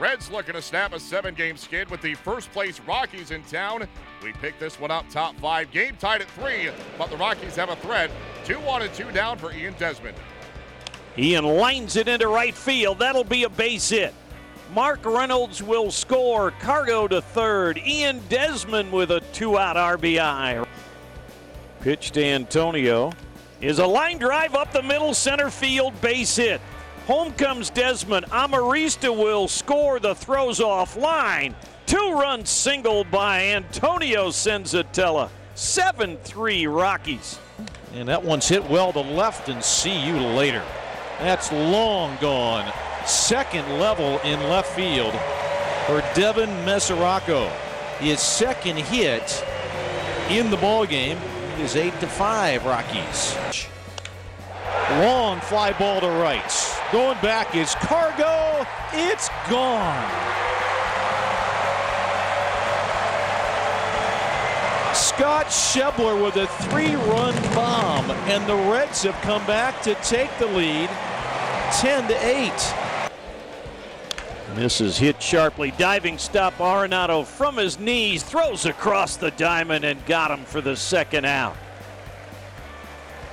Reds looking to snap a seven game skid with the first place Rockies in town. We pick this one up top five. Game tied at three, but the Rockies have a threat. 2 1 and 2 down for Ian Desmond. Ian lines it into right field. That'll be a base hit. Mark Reynolds will score. Cargo to third. Ian Desmond with a two out RBI. Pitch to Antonio is a line drive up the middle center field base hit. Home comes Desmond. Amarista will score the throws off line. Two run single by Antonio Senzatela. 7 3 Rockies. And that one's hit well to left, and see you later. That's long gone. Second level in left field for Devin Mesoraco. His second hit in the ball game is 8 to 5 Rockies. Long fly ball to right. Going back is Cargo. It's gone. Scott Schebler with a three run bomb, and the Reds have come back to take the lead 10 to 8. Misses hit sharply. Diving stop Arenado from his knees. Throws across the diamond and got him for the second out.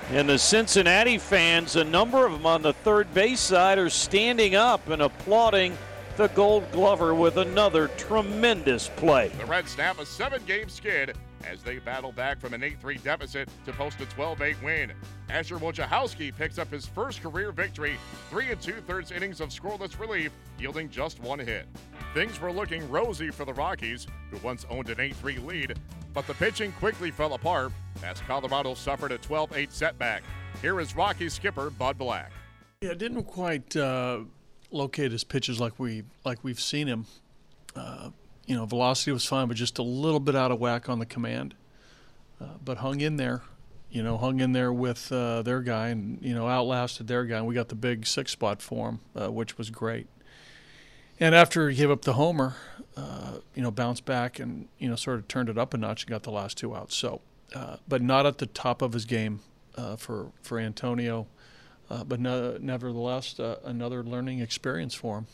And the Cincinnati fans, a number of them on the third base side, are standing up and applauding the Gold Glover with another tremendous play. The Reds snap a seven game skid as they battle back from an 8 3 deficit to post a 12 8 win. Asher Wojciechowski picks up his first career victory, three and two thirds innings of scoreless relief, yielding just one hit. Things were looking rosy for the Rockies, who once owned an 8 3 lead, but the pitching quickly fell apart as Colorado suffered a 12 8 setback. Here is Rockies skipper Bud Black. Yeah, didn't quite uh, locate his pitches like we like we've seen him. Uh, you know, velocity was fine, but just a little bit out of whack on the command. Uh, but hung in there, you know, hung in there with uh, their guy, and you know, outlasted their guy, and we got the big six spot for him, uh, which was great. And after he gave up the homer, uh, you know, bounced back and you know, sort of turned it up a notch and got the last two outs. So, uh, but not at the top of his game for for Antonio. Uh, but no, nevertheless, uh, another learning experience for him.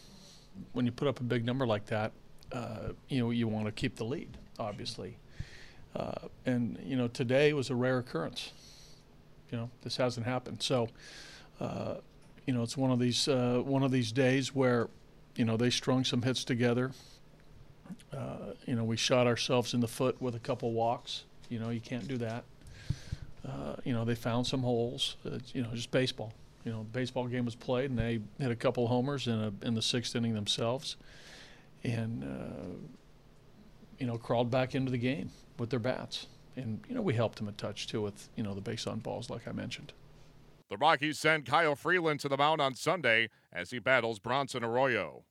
When you put up a big number like that, uh, you know you want to keep the lead, obviously. Uh, and you know today was a rare occurrence. You know this hasn't happened, so uh, you know it's one of these uh, one of these days where you know they strung some hits together. you know we shot ourselves in the foot with a couple walks. You know you can't do that. you know they found some holes. you know just baseball you know, baseball game was played, and they hit a couple homers in a in the sixth inning themselves, and uh, you know crawled back into the game with their bats. And you know we helped them a touch too with you know the base on balls like I mentioned. The Rockies send Kyle Freeland to the mound on Sunday as he battles Bronson Arroyo.